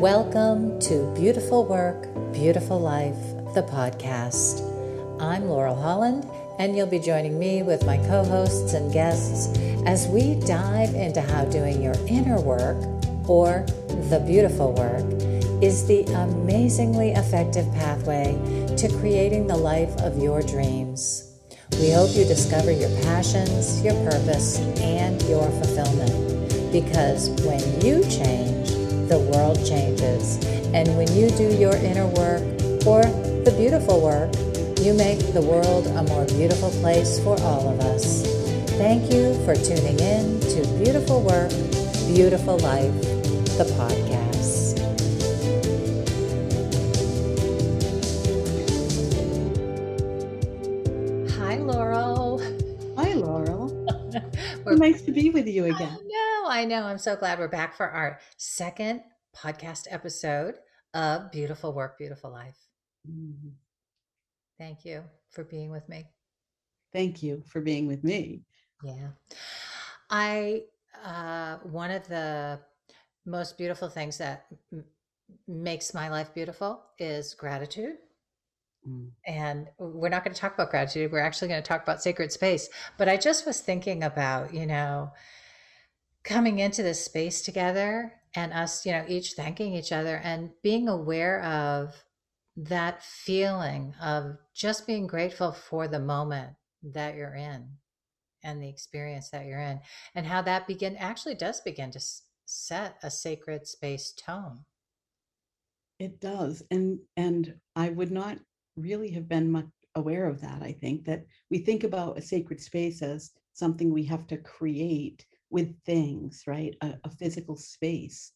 Welcome to Beautiful Work, Beautiful Life, the podcast. I'm Laurel Holland, and you'll be joining me with my co hosts and guests as we dive into how doing your inner work, or the beautiful work, is the amazingly effective pathway to creating the life of your dreams. We hope you discover your passions, your purpose, and your fulfillment. Because when you change, the world changes. And when you do your inner work or the beautiful work, you make the world a more beautiful place for all of us. Thank you for tuning in to Beautiful Work, Beautiful Life, the podcast. Hi, Laurel. Hi, Laurel. nice to be with you again. I know. I'm so glad we're back for our second podcast episode of Beautiful Work, Beautiful Life. Mm-hmm. Thank you for being with me. Thank you for being with me. Yeah. I, uh, one of the most beautiful things that m- makes my life beautiful is gratitude. Mm. And we're not going to talk about gratitude. We're actually going to talk about sacred space. But I just was thinking about, you know, coming into this space together and us, you know, each thanking each other and being aware of that feeling of just being grateful for the moment that you're in and the experience that you're in and how that begin actually does begin to set a sacred space tone. It does and and i would not really have been much aware of that i think that we think about a sacred space as something we have to create with things, right? A, a physical space.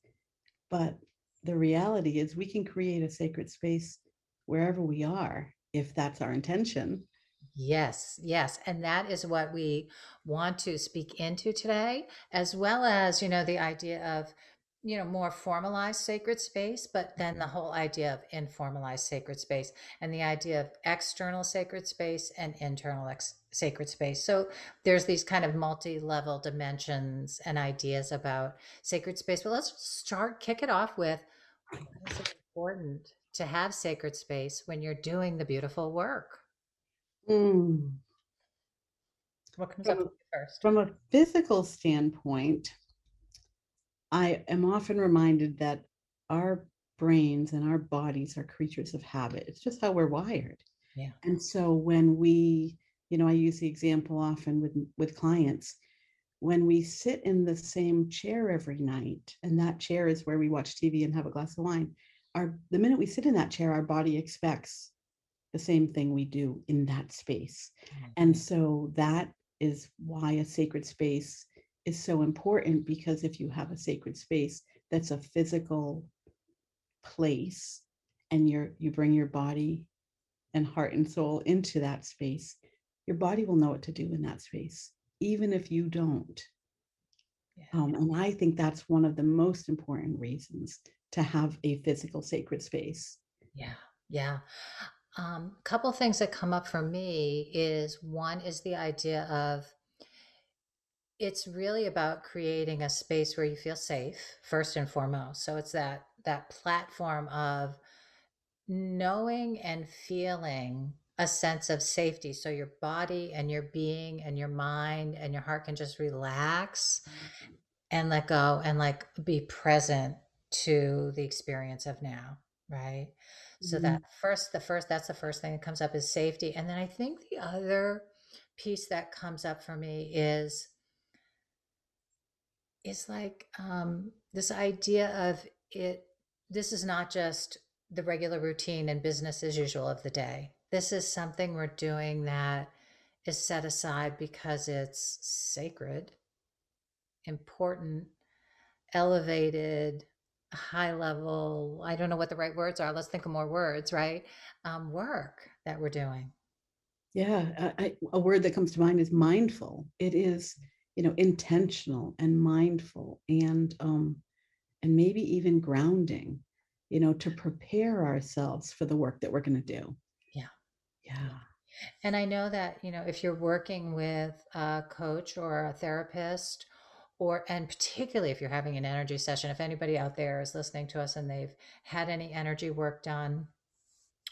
But the reality is we can create a sacred space wherever we are if that's our intention. Yes, yes. And that is what we want to speak into today, as well as, you know, the idea of you know more formalized sacred space but then the whole idea of informalized sacred space and the idea of external sacred space and internal ex- sacred space so there's these kind of multi-level dimensions and ideas about sacred space but let's start kick it off with why it important to have sacred space when you're doing the beautiful work mm. what comes from, up first from a physical standpoint I am often reminded that our brains and our bodies are creatures of habit. It's just how we're wired. Yeah. And so when we, you know, I use the example often with with clients, when we sit in the same chair every night, and that chair is where we watch TV and have a glass of wine, our the minute we sit in that chair, our body expects the same thing we do in that space. Mm-hmm. And so that is why a sacred space is so important because if you have a sacred space that's a physical place and you're you bring your body and heart and soul into that space your body will know what to do in that space even if you don't. Yeah. um, and i think that's one of the most important reasons to have a physical sacred space. Yeah yeah. A um, couple things that come up for me is one is the idea of it's really about creating a space where you feel safe first and foremost. So it's that that platform of knowing and feeling a sense of safety so your body and your being and your mind and your heart can just relax mm-hmm. and let go and like be present to the experience of now right so mm-hmm. that first the first that's the first thing that comes up is safety and then i think the other piece that comes up for me is is like um, this idea of it. This is not just the regular routine and business as usual of the day. This is something we're doing that is set aside because it's sacred, important, elevated, high level. I don't know what the right words are. Let's think of more words, right? Um, work that we're doing. Yeah, I, a word that comes to mind is mindful. It is you know intentional and mindful and um and maybe even grounding you know to prepare ourselves for the work that we're going to do yeah and i know that you know if you're working with a coach or a therapist or and particularly if you're having an energy session if anybody out there is listening to us and they've had any energy work done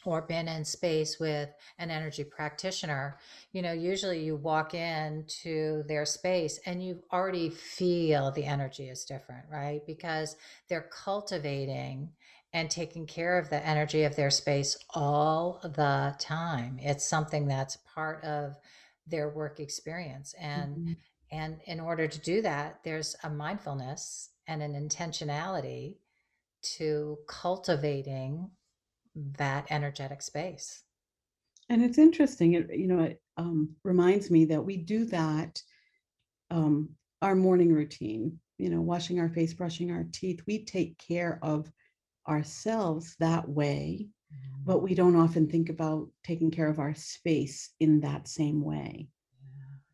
or been in space with an energy practitioner, you know, usually you walk into their space and you already feel the energy is different, right? Because they're cultivating and taking care of the energy of their space all the time. It's something that's part of their work experience. And mm-hmm. and in order to do that, there's a mindfulness and an intentionality to cultivating that energetic space. And it's interesting, it, you know, it um, reminds me that we do that, um, our morning routine, you know, washing our face, brushing our teeth, we take care of ourselves that way, mm-hmm. but we don't often think about taking care of our space in that same way.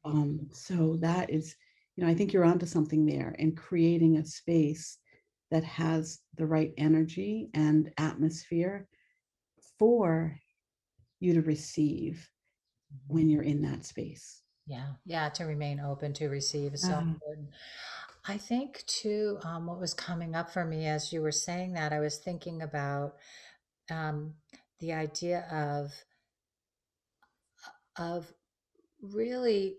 Yeah. Um, so that is, you know, I think you're onto something there and creating a space that has the right energy and atmosphere for you to receive when mm-hmm. you're in that space. Yeah, yeah, to remain open to receive is so uh, important. I think too, um, what was coming up for me as you were saying that, I was thinking about um, the idea of of really,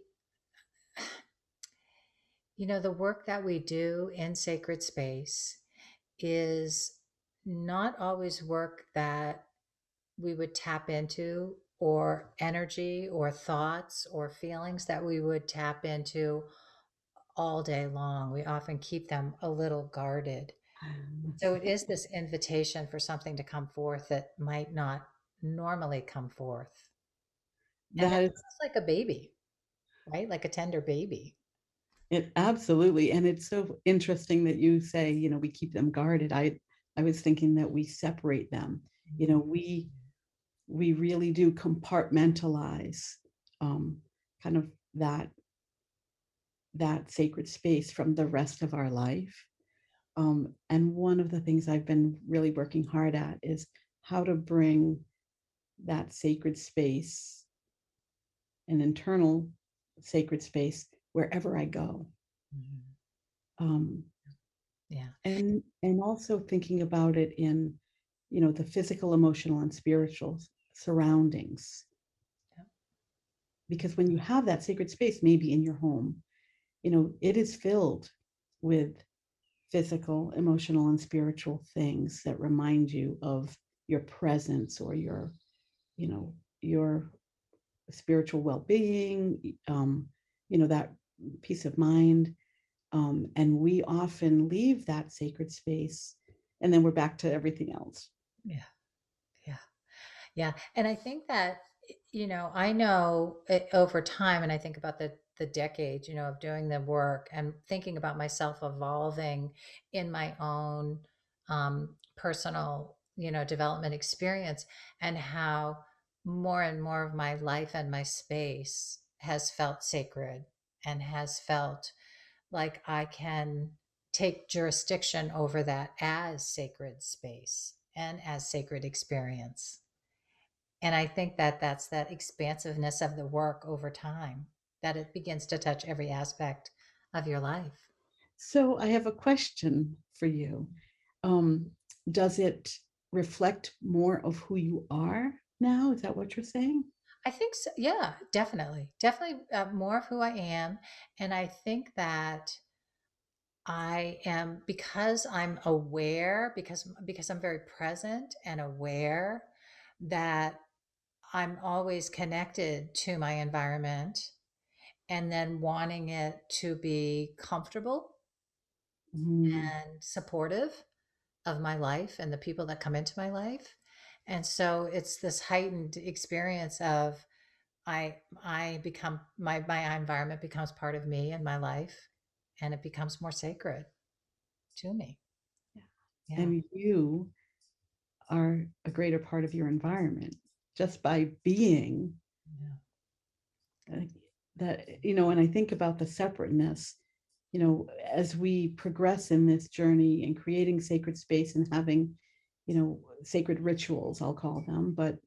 you know, the work that we do in sacred space is not always work that we would tap into or energy or thoughts or feelings that we would tap into all day long. We often keep them a little guarded. So it is this invitation for something to come forth that might not normally come forth. And that is like a baby, right? Like a tender baby. It absolutely. And it's so interesting that you say, you know, we keep them guarded. I I was thinking that we separate them. You know, we we really do compartmentalize um, kind of that that sacred space from the rest of our life. Um, and one of the things I've been really working hard at is how to bring that sacred space, an internal sacred space, wherever I go. Mm-hmm. Um, yeah, and and also thinking about it in, you know, the physical, emotional, and spiritual surroundings. Because when you have that sacred space, maybe in your home, you know, it is filled with physical, emotional, and spiritual things that remind you of your presence or your, you know, your spiritual well-being, um, you know, that peace of mind. Um, and we often leave that sacred space and then we're back to everything else. Yeah. Yeah. Yeah. And I think that, you know, I know it, over time, and I think about the, the decades, you know, of doing the work and thinking about myself evolving in my own um, personal, you know, development experience and how more and more of my life and my space has felt sacred and has felt like I can take jurisdiction over that as sacred space and as sacred experience. And I think that that's that expansiveness of the work over time, that it begins to touch every aspect of your life. So I have a question for you. Um, does it reflect more of who you are now? Is that what you're saying? I think so. Yeah, definitely. Definitely uh, more of who I am. And I think that I am because I'm aware because because I'm very present and aware that I'm always connected to my environment and then wanting it to be comfortable mm. and supportive of my life and the people that come into my life. And so it's this heightened experience of I I become my my environment becomes part of me and my life and it becomes more sacred to me. Yeah. yeah. And you are a greater part of your environment just by being yeah. That eh, you know when i think about the separateness you know as we progress in this journey and creating sacred space and having you know sacred rituals i'll call them but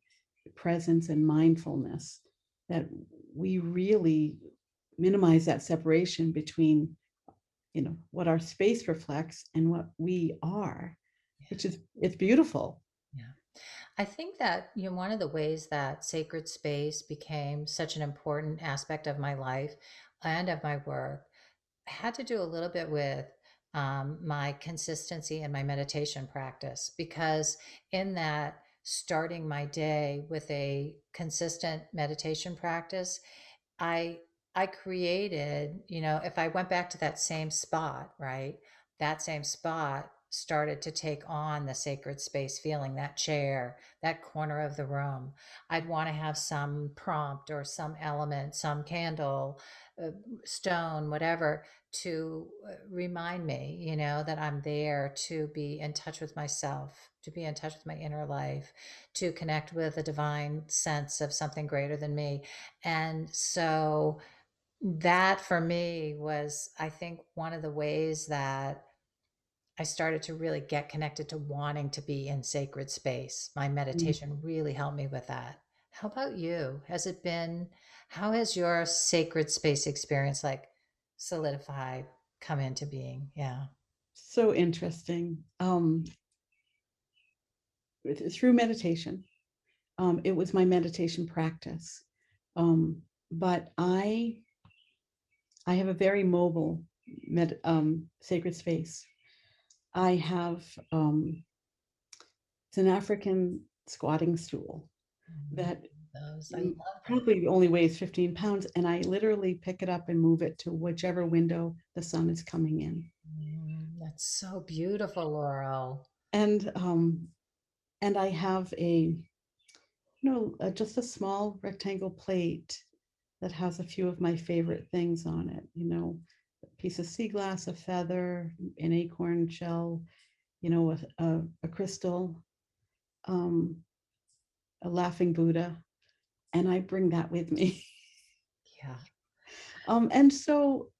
presence and mindfulness that we really minimize that separation between you know what our space reflects and what we are yeah. which is it's beautiful I think that you know one of the ways that sacred space became such an important aspect of my life and of my work had to do a little bit with um, my consistency and my meditation practice because in that starting my day with a consistent meditation practice i i created you know if i went back to that same spot right that same spot started to take on the sacred space feeling that chair that corner of the room. I'd want to have some prompt or some element some candle uh, stone whatever to uh, remind me you know that i'm there to be in touch with myself to be in touch with my inner life to connect with a divine sense of something greater than me. And so that for me was i think one of the ways that I started to really get connected to wanting to be in sacred space. My mm. meditation mm-hmm. really helped me with that. How about you? Has it been, how has your sacred space experience like solidified, come into being? Yeah. So interesting. Um, through meditation, um, it was my meditation practice. Um, but I, I have a very mobile med, um, sacred space I have um, it's an African squatting stool mm, that probably only weighs 15 pounds, and I literally pick it up and move it to whichever window the sun is coming in. Mm, that's so beautiful, Laurel. And um, and I have a you know uh, just a small rectangle plate that has a few of my favorite things on it. You know, piece of sea glass, a feather, an acorn shell, you know, a, a, a crystal, um, a laughing Buddha, and I bring that with me. yeah. Um, and so,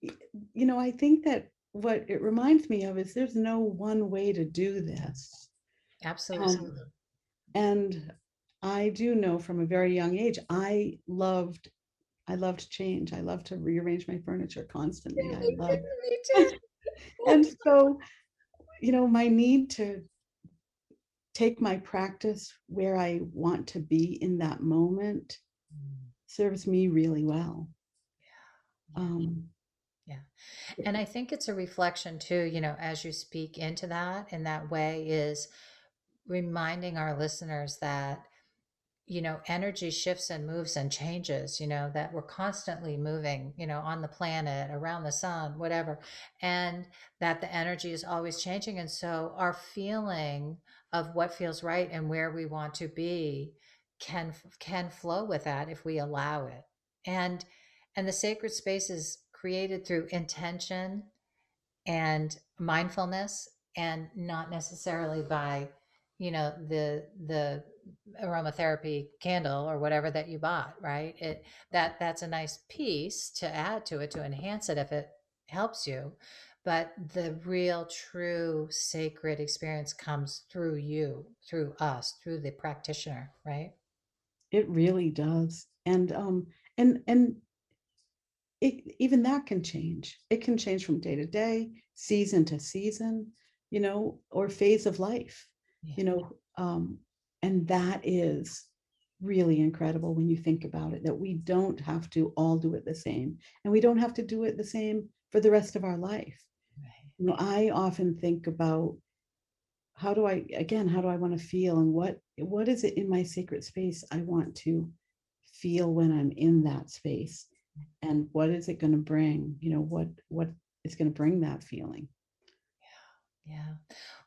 you know, I think that what it reminds me of is there's no one way to do this. Absolutely. Um, and I do know from a very young age, I loved I love to change. I love to rearrange my furniture constantly. I love and so, you know, my need to take my practice where I want to be in that moment mm. serves me really well. Yeah. Um, yeah. And I think it's a reflection too, you know, as you speak into that in that way, is reminding our listeners that you know energy shifts and moves and changes you know that we're constantly moving you know on the planet around the sun whatever and that the energy is always changing. And so our feeling of what feels right and where we want to be can can flow with that if we allow it. And and the sacred space is created through intention and mindfulness and not necessarily by you know the the aromatherapy candle or whatever that you bought right? It that that's a nice piece to add to it to enhance it if it helps you but the real true sacred experience comes through you through us through the practitioner right? It really does and um and and it, even that can change. It can change from day to day season to season you know or phase of life yeah. you know um and that is really incredible when you think about it that we don't have to all do it the same and we don't have to do it the same for the rest of our life. Right. you know i often think about how do i again how do i want to feel and what what is it in my sacred space i want to feel when i'm in that space? Mm. And what is it going to bring? You know what what is going to bring that feeling yeah.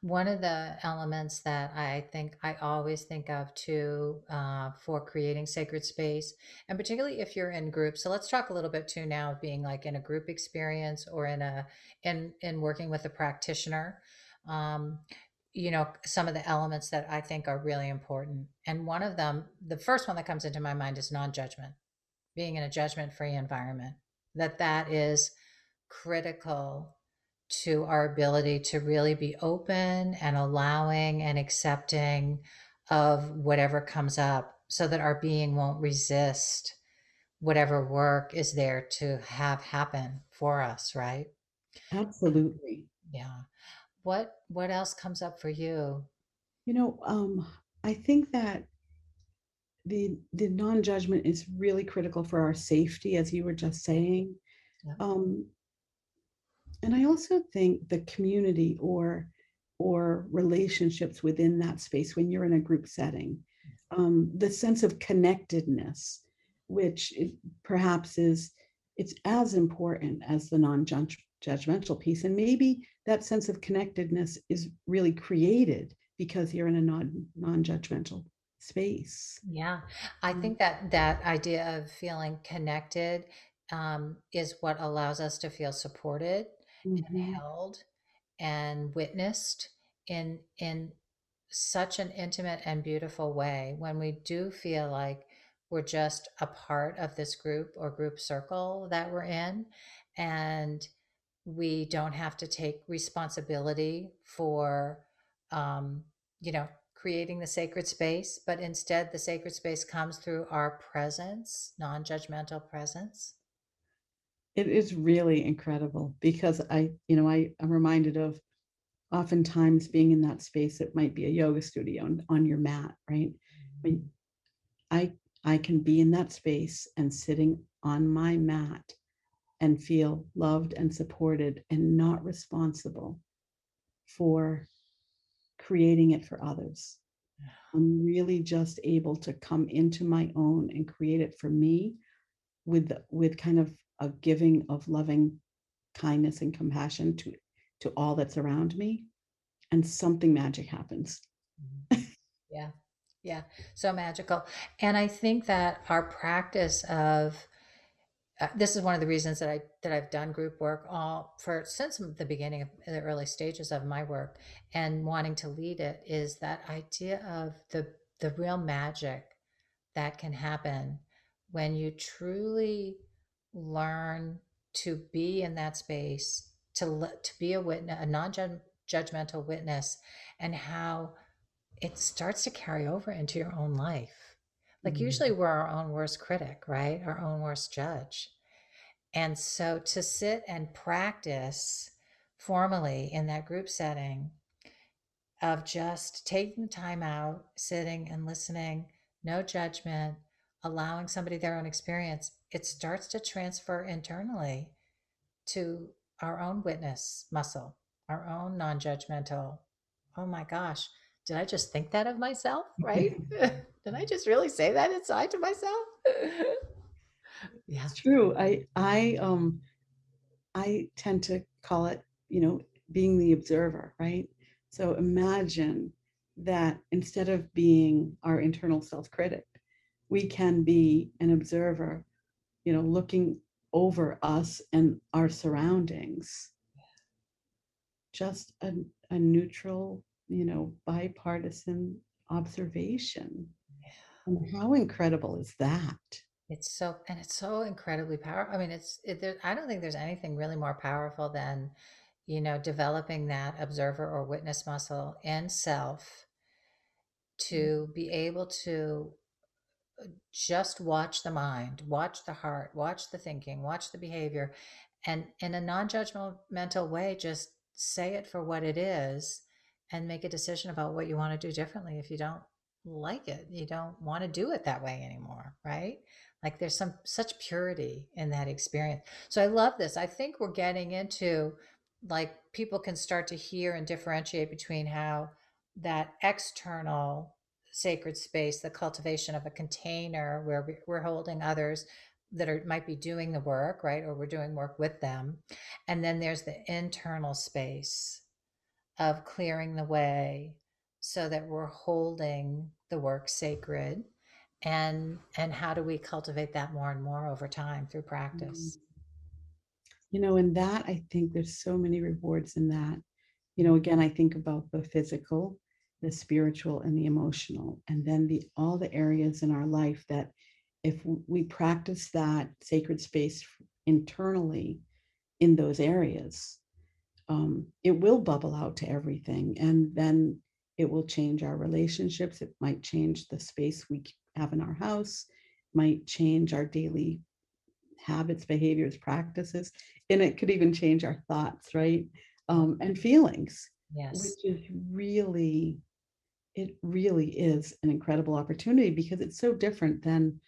One of the elements that I think I always think of too uh, for creating sacred space, and particularly if you're in groups. So let's talk a little bit too now of being like in a group experience or in a in in working with a practitioner. Um, you know, some of the elements that I think are really important, and one of them, the first one that comes into my mind is non-judgment. Being in a judgment-free environment, that that is critical to our ability to really be open and allowing and accepting of whatever comes up so that our being won't resist whatever work is there to have happen for us, right? Absolutely. Yeah. What what else comes up for you? You know, um, I think that the the non-judgment is really critical for our safety, as you were just saying. Yeah. Um, and I also think the community or or relationships within that space when you're in a group setting, um, the sense of connectedness, which perhaps is it's as important as the non-judgmental piece, and maybe that sense of connectedness is really created because you're in a non non-judgmental space. Yeah. I Mm, think that that idea of feeling connected um, is what allows us to feel supported and mhm, held and witnessed in in such an intimate and beautiful way when we do feel like we're just a part of this group or group circle that we're in and we don't have to take responsibility for um, you know creating the sacred space but instead the sacred space comes through our presence non-judgmental presence It is really incredible because I, you know, I am reminded of oftentimes being in that space. It might be a yoga studio on, on your mat, right? When mm-hmm. I I can be in that space and sitting on my mat and feel loved and supported and not responsible for creating it for others. I'm really just able to come into my own and create it for me with with kind of a giving of loving kindness and compassion to to all that's around me and something magic happens. Yeah. Yeah. So magical. And i think that our practice of uh, this is one of the reasons that I that I've done group work all for since the beginning of the early stages of my work and wanting to lead it is that idea of the the real magic that can happen when you truly learn to be in that space to to be a witness a non-judgmental witness and how it starts to carry over into your own life. Like usually Mm, we're our own worst critic right? Our own worst judge. And so to sit and practice formally in that group setting of just taking time out, sitting and listening, no judgment, allowing somebody their own experience, it starts to transfer internally to our own witness muscle, our own non judgmental. Oh my gosh, did I just think that of myself? Right? did I just really say that inside to myself? yeah. it's true i i um i tend to call it you know being the observer right so imagine that instead of being our internal self critic we can be an observer you know looking over us and our surroundings just a, a neutral, you know, bipartisan observation. And how incredible is that? It's so, and it's so incredibly powerful. I mean, it's, it, there, I don't think there's anything really more powerful than, you know, developing that observer or witness muscle in self mm. to be able to just watch the mind, watch the heart, watch the thinking, watch the behavior, and in a non judgmental way, just say it for what it is and make a decision about what you want to do differently if you don't like it. You don't want to do it that way anymore, right? Like there's some such purity in that experience. So I love this. I think we're getting into like people can start to hear and differentiate between how that external sacred space, the cultivation of a container where we- we're holding others that are might be doing the work, right? Or we're doing work with them. And then there's the internal space of clearing the way so that we're holding the work sacred. And and how do we cultivate that more and more over time through practice? Mm-hmm. You know, in that I think there's so many rewards in that. You know, again, I think about the physical, the spiritual, and the emotional, and then the all the areas in our life that if we practice that sacred space internally in those areas, um, it will bubble out to everything. And then it will change our relationships. It might change the space we have in our house, might change our daily habits, behaviors, practices, and it could even change our thoughts, right? Um, and feelings, Yes. which is really, it really is an incredible opportunity because it's so different than,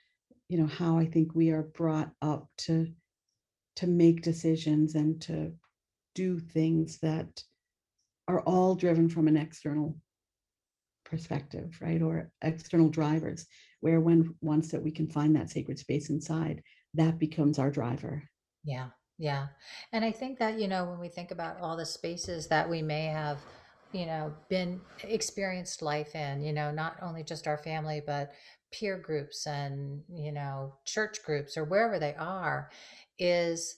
you know, how I think we are brought up to to make decisions and to do things that are all driven from an external perspective, right? Or external drivers, where when once that we can find that sacred space inside, that becomes our driver. Yeah, yeah. And I think that, you know, when we think about all the spaces that we may have, you know, been experienced life in, you know, not only just our family, but peer groups and, you know, church groups or wherever they are, is,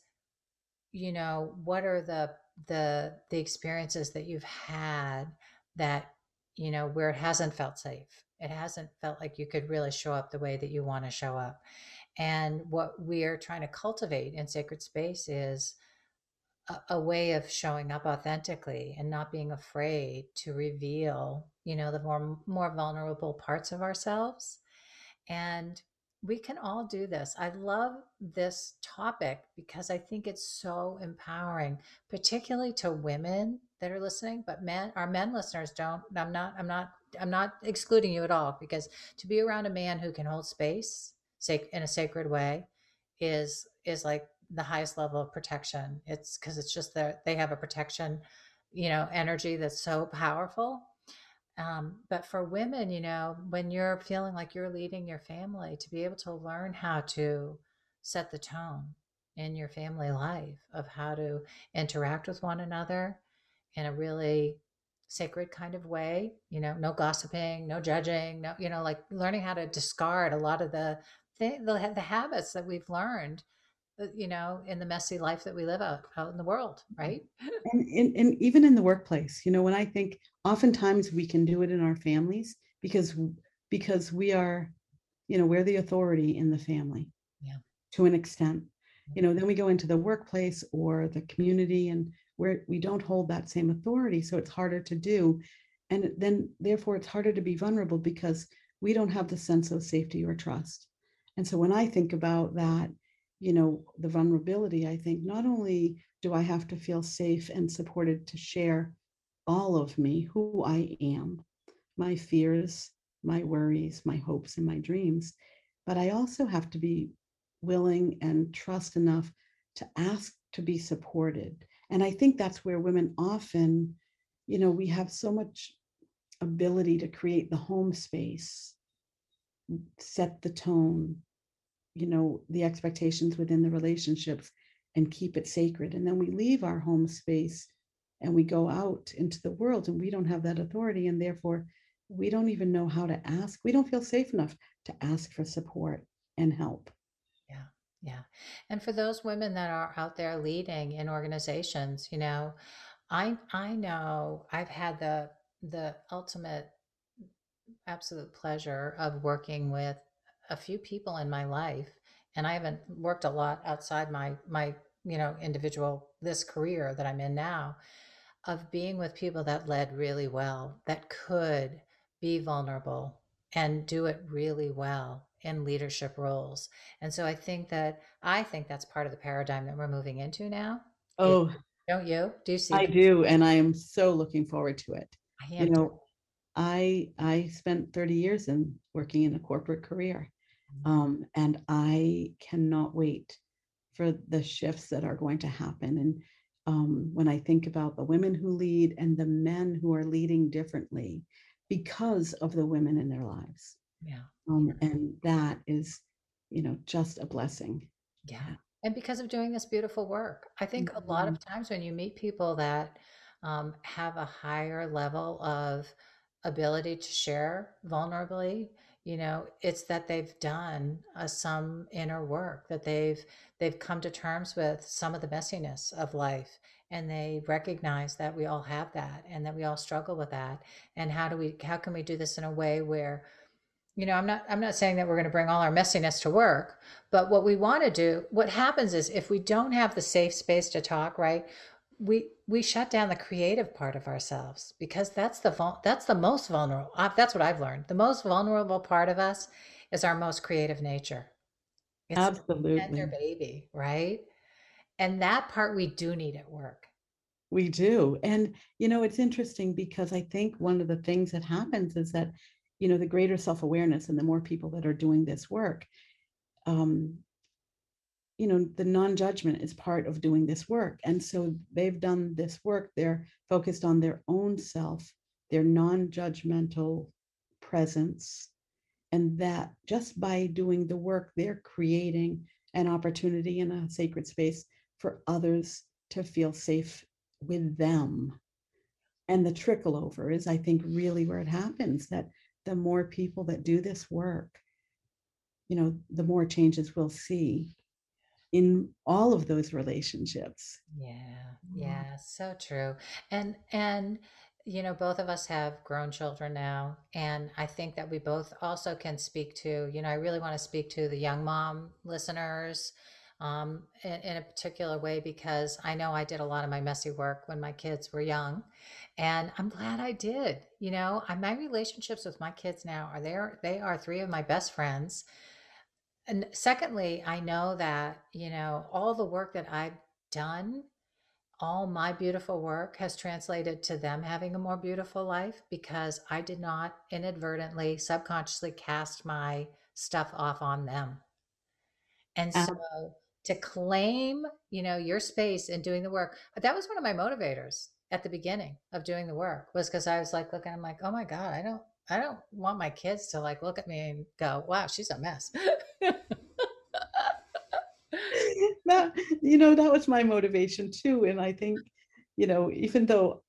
you know, what are the the the experiences that you've had that, you know, where it hasn't felt safe. It hasn't felt like you could really show up the way that you want to show up and what we're trying to cultivate in sacred space is a, way of showing up authentically and not being afraid to reveal, you know, the more more vulnerable parts of ourselves. And we can all do this. I love this topic because I think it's so empowering, particularly to women that are listening, but men, our men listeners don't. I'm not, I'm not, I'm not excluding you at all because to be around a man who can hold space in a sacred way is is like the highest level of protection. It's because it's just that they have a protection you know energy that's so powerful. Um, but for women you know when you're feeling like you're leading your family to be able to learn how to set the tone in your family life of how to interact with one another in a really sacred kind of way you know no gossiping no judging no you know like learning how to discard a lot of the the, the, habits that we've learned Uh, you know in the messy life that we live out, out in the world right? And, and, and even in the workplace you know when i think oftentimes we can do it in our families because because we are you know we're the authority in the family yeah. to an extent. You know then we go into the workplace or the community and where we don't hold that same authority so it's harder to do. And then therefore it's harder to be vulnerable because we don't have the sense of safety or trust. And so when I think about that, you know, the vulnerability, I think not only do I have to feel safe and supported to share all of me, who I am, my fears, my worries, my hopes, and my dreams, but I also have to be willing and trust enough to ask to be supported. And I think that's where women often, you know, we have so much ability to create the home space, set the tone, you know the expectations within the relationships and keep it sacred. And then we leave our home space and we go out into the world and we don't have that authority. And therefore we don't even know how to ask. We don't feel safe enough to ask for support and help. Yeah yeah. And for those women that are out there leading in organizations you know i i know i've had the the ultimate absolute pleasure of working with a few people in my life and I haven't worked a lot outside my my you know individual this career that I'm in now of being with people that led really well that could be vulnerable and do it really well in leadership roles. And so I think that I think that's part of the paradigm that we're moving into now. Oh, don't you? Do you see? I do, and I am so looking forward to it. I you know, I I spent 30 years in working in a corporate career. Um, and I cannot wait for the shifts that are going to happen. And um, when I think about the women who lead and the men who are leading differently because of the women in their lives. Yeah. Um, and that is, you know, just a blessing. Yeah. And because of doing this beautiful work, I think mm-hmm. a lot of mm-hmm. times when you meet people that um, have a higher level of ability to share vulnerably, you know it's that they've done uh, some inner work that they've they've come to terms with some of the messiness of life and they recognize that we all have that and that we all struggle with that and how do we how can we do this in a way where you know i'm not i'm not saying that we're going to bring all our messiness to work but what we want to do what happens is if we don't have the safe space to talk right we we shut down the creative part of ourselves because that's the that's the most vulnerable that's what i've learned the most vulnerable part of us is our most creative nature It's Absolutely. tender baby, right? And that part we do need at work. We do. And, you know, it's interesting because I think one of the things that happens is that, you know, the greater self awareness and the more people that are doing this work, um, you know, the non judgment is part of doing this work. And so they've done this work, they're focused on their own self, their non judgmental presence. And that just by doing the work, they're creating an opportunity in a sacred space for others to feel safe with them. And the trickle over is, I think, really where it happens that the more people that do this work, you know, the more changes we'll see in all of those relationships. Yeah, yeah, so true. And and you know, both of us have grown children now, and I think that we both also can speak to, you know, I really want to speak to the young mom listeners um, in, in, a particular way because I know I did a lot of my messy work when my kids were young, and I'm glad I did. You know, I, my relationships with my kids now are there. They are three of my best friends. And secondly, I know that you know all the work that I've done. All my beautiful work has translated to them having a more beautiful life because I did not inadvertently, subconsciously cast my stuff off on them. And uh-huh. so to claim, you know, your space and doing the work. That was one of my motivators at the beginning of doing the work was because I was like looking, I'm like, oh my God, I don't I don't want my kids to like look at me and go, wow, she's a mess. that, you know, that was my motivation too. And I think, you know, even though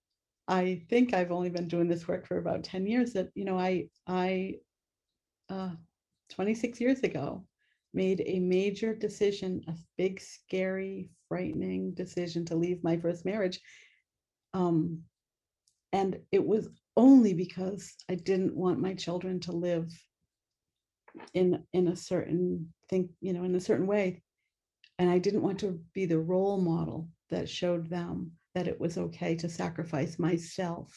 I think I've only been doing this work for about 10 years, that, you know, I, I, uh, 26 years ago, made a major decision, a big, scary, frightening decision to leave my first marriage. Um, and it was only because I didn't want my children to live in in a certain thing, you know, in a certain way. And I didn't want to be the role model that showed them that it was okay to sacrifice myself,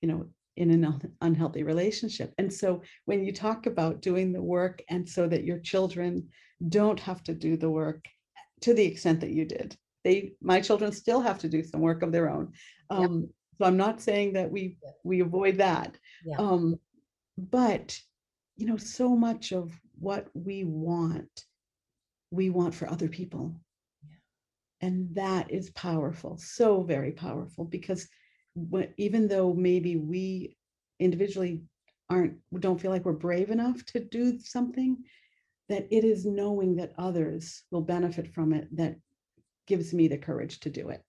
you know, in an unhealthy relationship. And so when you talk about doing the work and so that your children don't have to do the work to the extent that you did, they my children still have to do some work of their own. Um, yep. So I'm not saying that we we avoid that. Yeah. Um, but you know, so much of what we want, we want for other people. Yeah. And that is powerful, so very powerful because even though maybe we individually aren't don't feel like we're brave enough to do something that it is knowing that others will benefit from it that gives me the courage to do it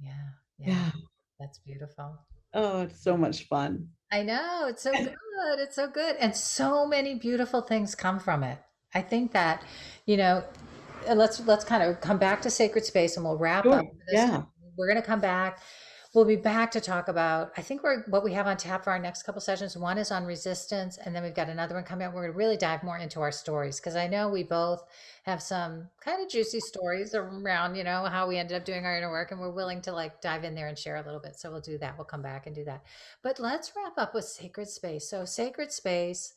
yeah yeah, yeah. that's beautiful oh it's so much fun i know it's so good it's so good and so many beautiful things come from it i think that you know uh, let's let's kind of come back to sacred space and we'll wrap sure. up yeah we're going to come back We'll be back to talk about, I think we're what we have on tap for our next couple sessions. One is on resistance, and then we've got another one coming up. We're going to really dive more into our stories because I know we both have some kind of juicy stories around, you know, how we ended up doing our inner work, and we're willing to like dive in there and share a little bit. So we'll do that. We'll come back and do that. But let's wrap up with sacred space. So, sacred space,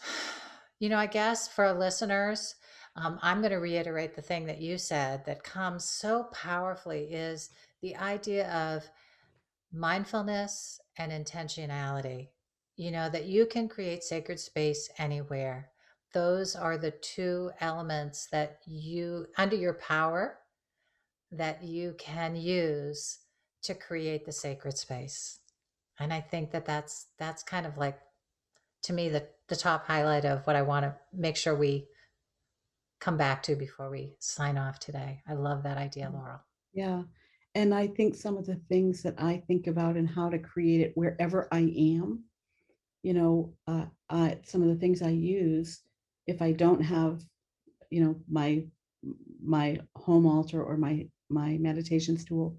you know, I guess for listeners, um, I'm going to reiterate the thing that you said that comes so powerfully is the idea of mindfulness and intentionality, you know, that you can create sacred space anywhere. Those are the two elements that you, under your power, that you can use to create the sacred space. And I think that that's that's kind of like to me the the top highlight of what I want to make sure we come back to before we sign off today. I love that idea, mm. Laurel. Yeah and I think some of the things that I think about and how to create it wherever I am, you know, uh, I, some of the things I use, if I don't have, you know, my my home altar or my my meditation stool,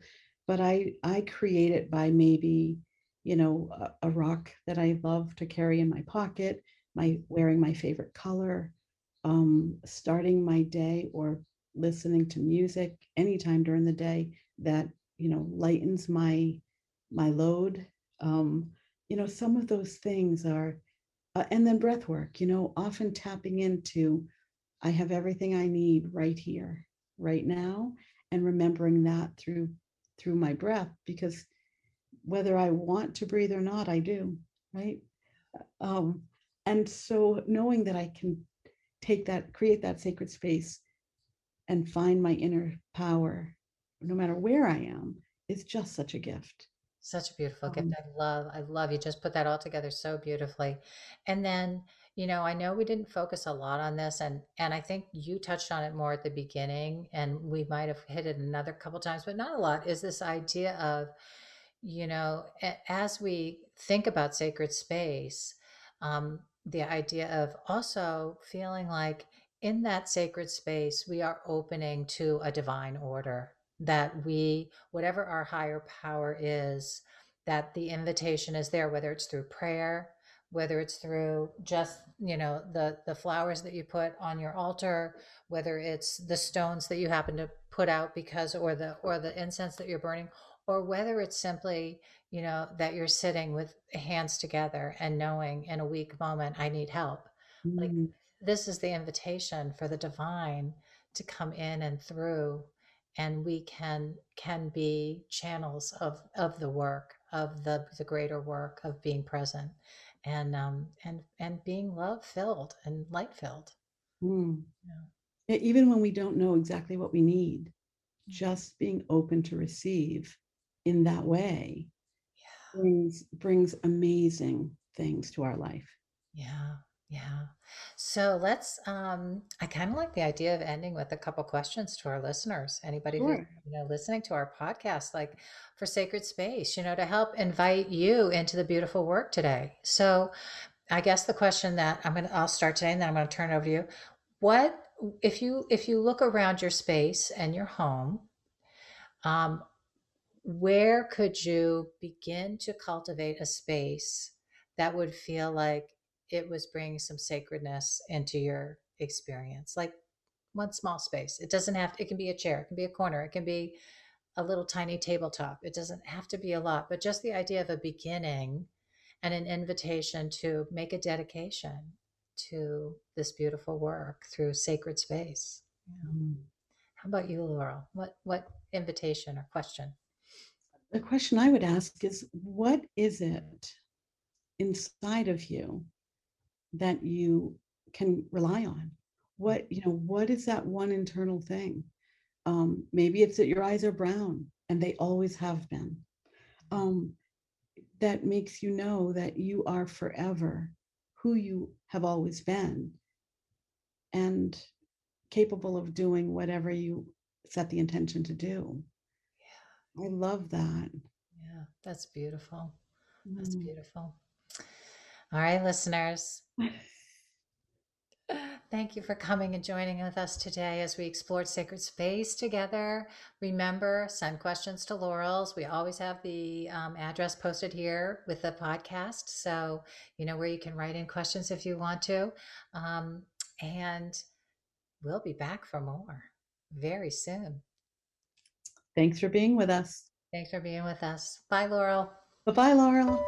but I I create it by maybe, you know, a, a rock that I love to carry in my pocket, my wearing my favorite color, um, starting my day or listening to music anytime during the day that you know lightens my my load um you know some of those things are uh, and then breath work you know often tapping into I have everything I need right here, right now, and remembering that through through my breath because whether I want to breathe or not, I do, right? Um, and so knowing that I can take that, create that sacred space and find my inner power, no matter where I am, is just such a gift. Such a beautiful gift. Um I love, I love you just put that all together so beautifully. And then, you know, I know we didn't focus a lot on this and and I think you touched on it more at the beginning and we might have hit it another couple times, but not a lot, is this idea of, you know, as we think about sacred space, um, the idea of also feeling like in that sacred space, we are opening to a divine order that we, whatever our higher power is, that the invitation is there, whether it's through prayer, whether it's through just you know the the flowers that you put on your altar whether it's the stones that you happen to put out because or the or the incense that you're burning or whether it's simply you know that you're sitting with hands together and knowing in a weak moment i need help mm. like this is the invitation for the divine to come in and through and we can can be channels of of the work of the the greater work of being present and um and and being love filled and light filled mm. yeah. even when we don't know exactly what we need mm. just being open to receive in that way yeah. brings brings amazing things to our life yeah yeah. So let's um I kind of like the idea of ending with a couple questions to our listeners. Anybody Sure. you know, listening to our podcast like for Sacred Space, you know, to help invite you into the beautiful work today. So I guess the question that I'm going to I'll start today and then I'm going to turn it over to you. What if you if you look around your space and your home, um where could you begin to cultivate a space that would feel like it was bringing some sacredness into your experience like one small space it doesn't have to, it can be a chair it can be a corner it can be a little tiny tabletop it doesn't have to be a lot but just the idea of a beginning and an invitation to make a dedication to this beautiful work through sacred space yeah. mm. how about you laurel what what invitation or question the question i would ask is what is it inside of you that you can rely on? What you know what is that one internal thing? Um, maybe it's that your eyes are brown and they always have been. Um, that makes you know that you are forever who you have always been and capable of doing whatever you set the intention to do. Yeah. I love that. Yeah that's beautiful. That's mm. beautiful all right, listeners. Thank you for coming and joining with us today as we explored sacred space together. Remember, send questions to Laurel's. We always have the um, address posted here with the podcast. So, you know where you can write in questions if you want to. Um, and we'll be back for more very soon. Thanks for being with us. Thanks for being with us. Bye, Laurel. Bye bye, Laurel.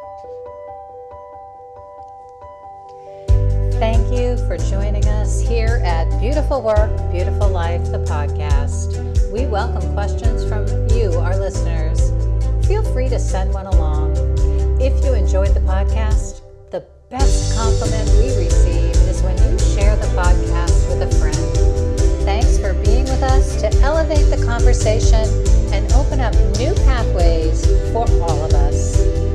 For joining us here at Beautiful Work, Beautiful Life, the podcast. We welcome questions from you, our listeners. Feel free to send one along. If you enjoyed the podcast, the best compliment we receive is when you share the podcast with a friend. Thanks for being with us to elevate the conversation and open up new pathways for all of us.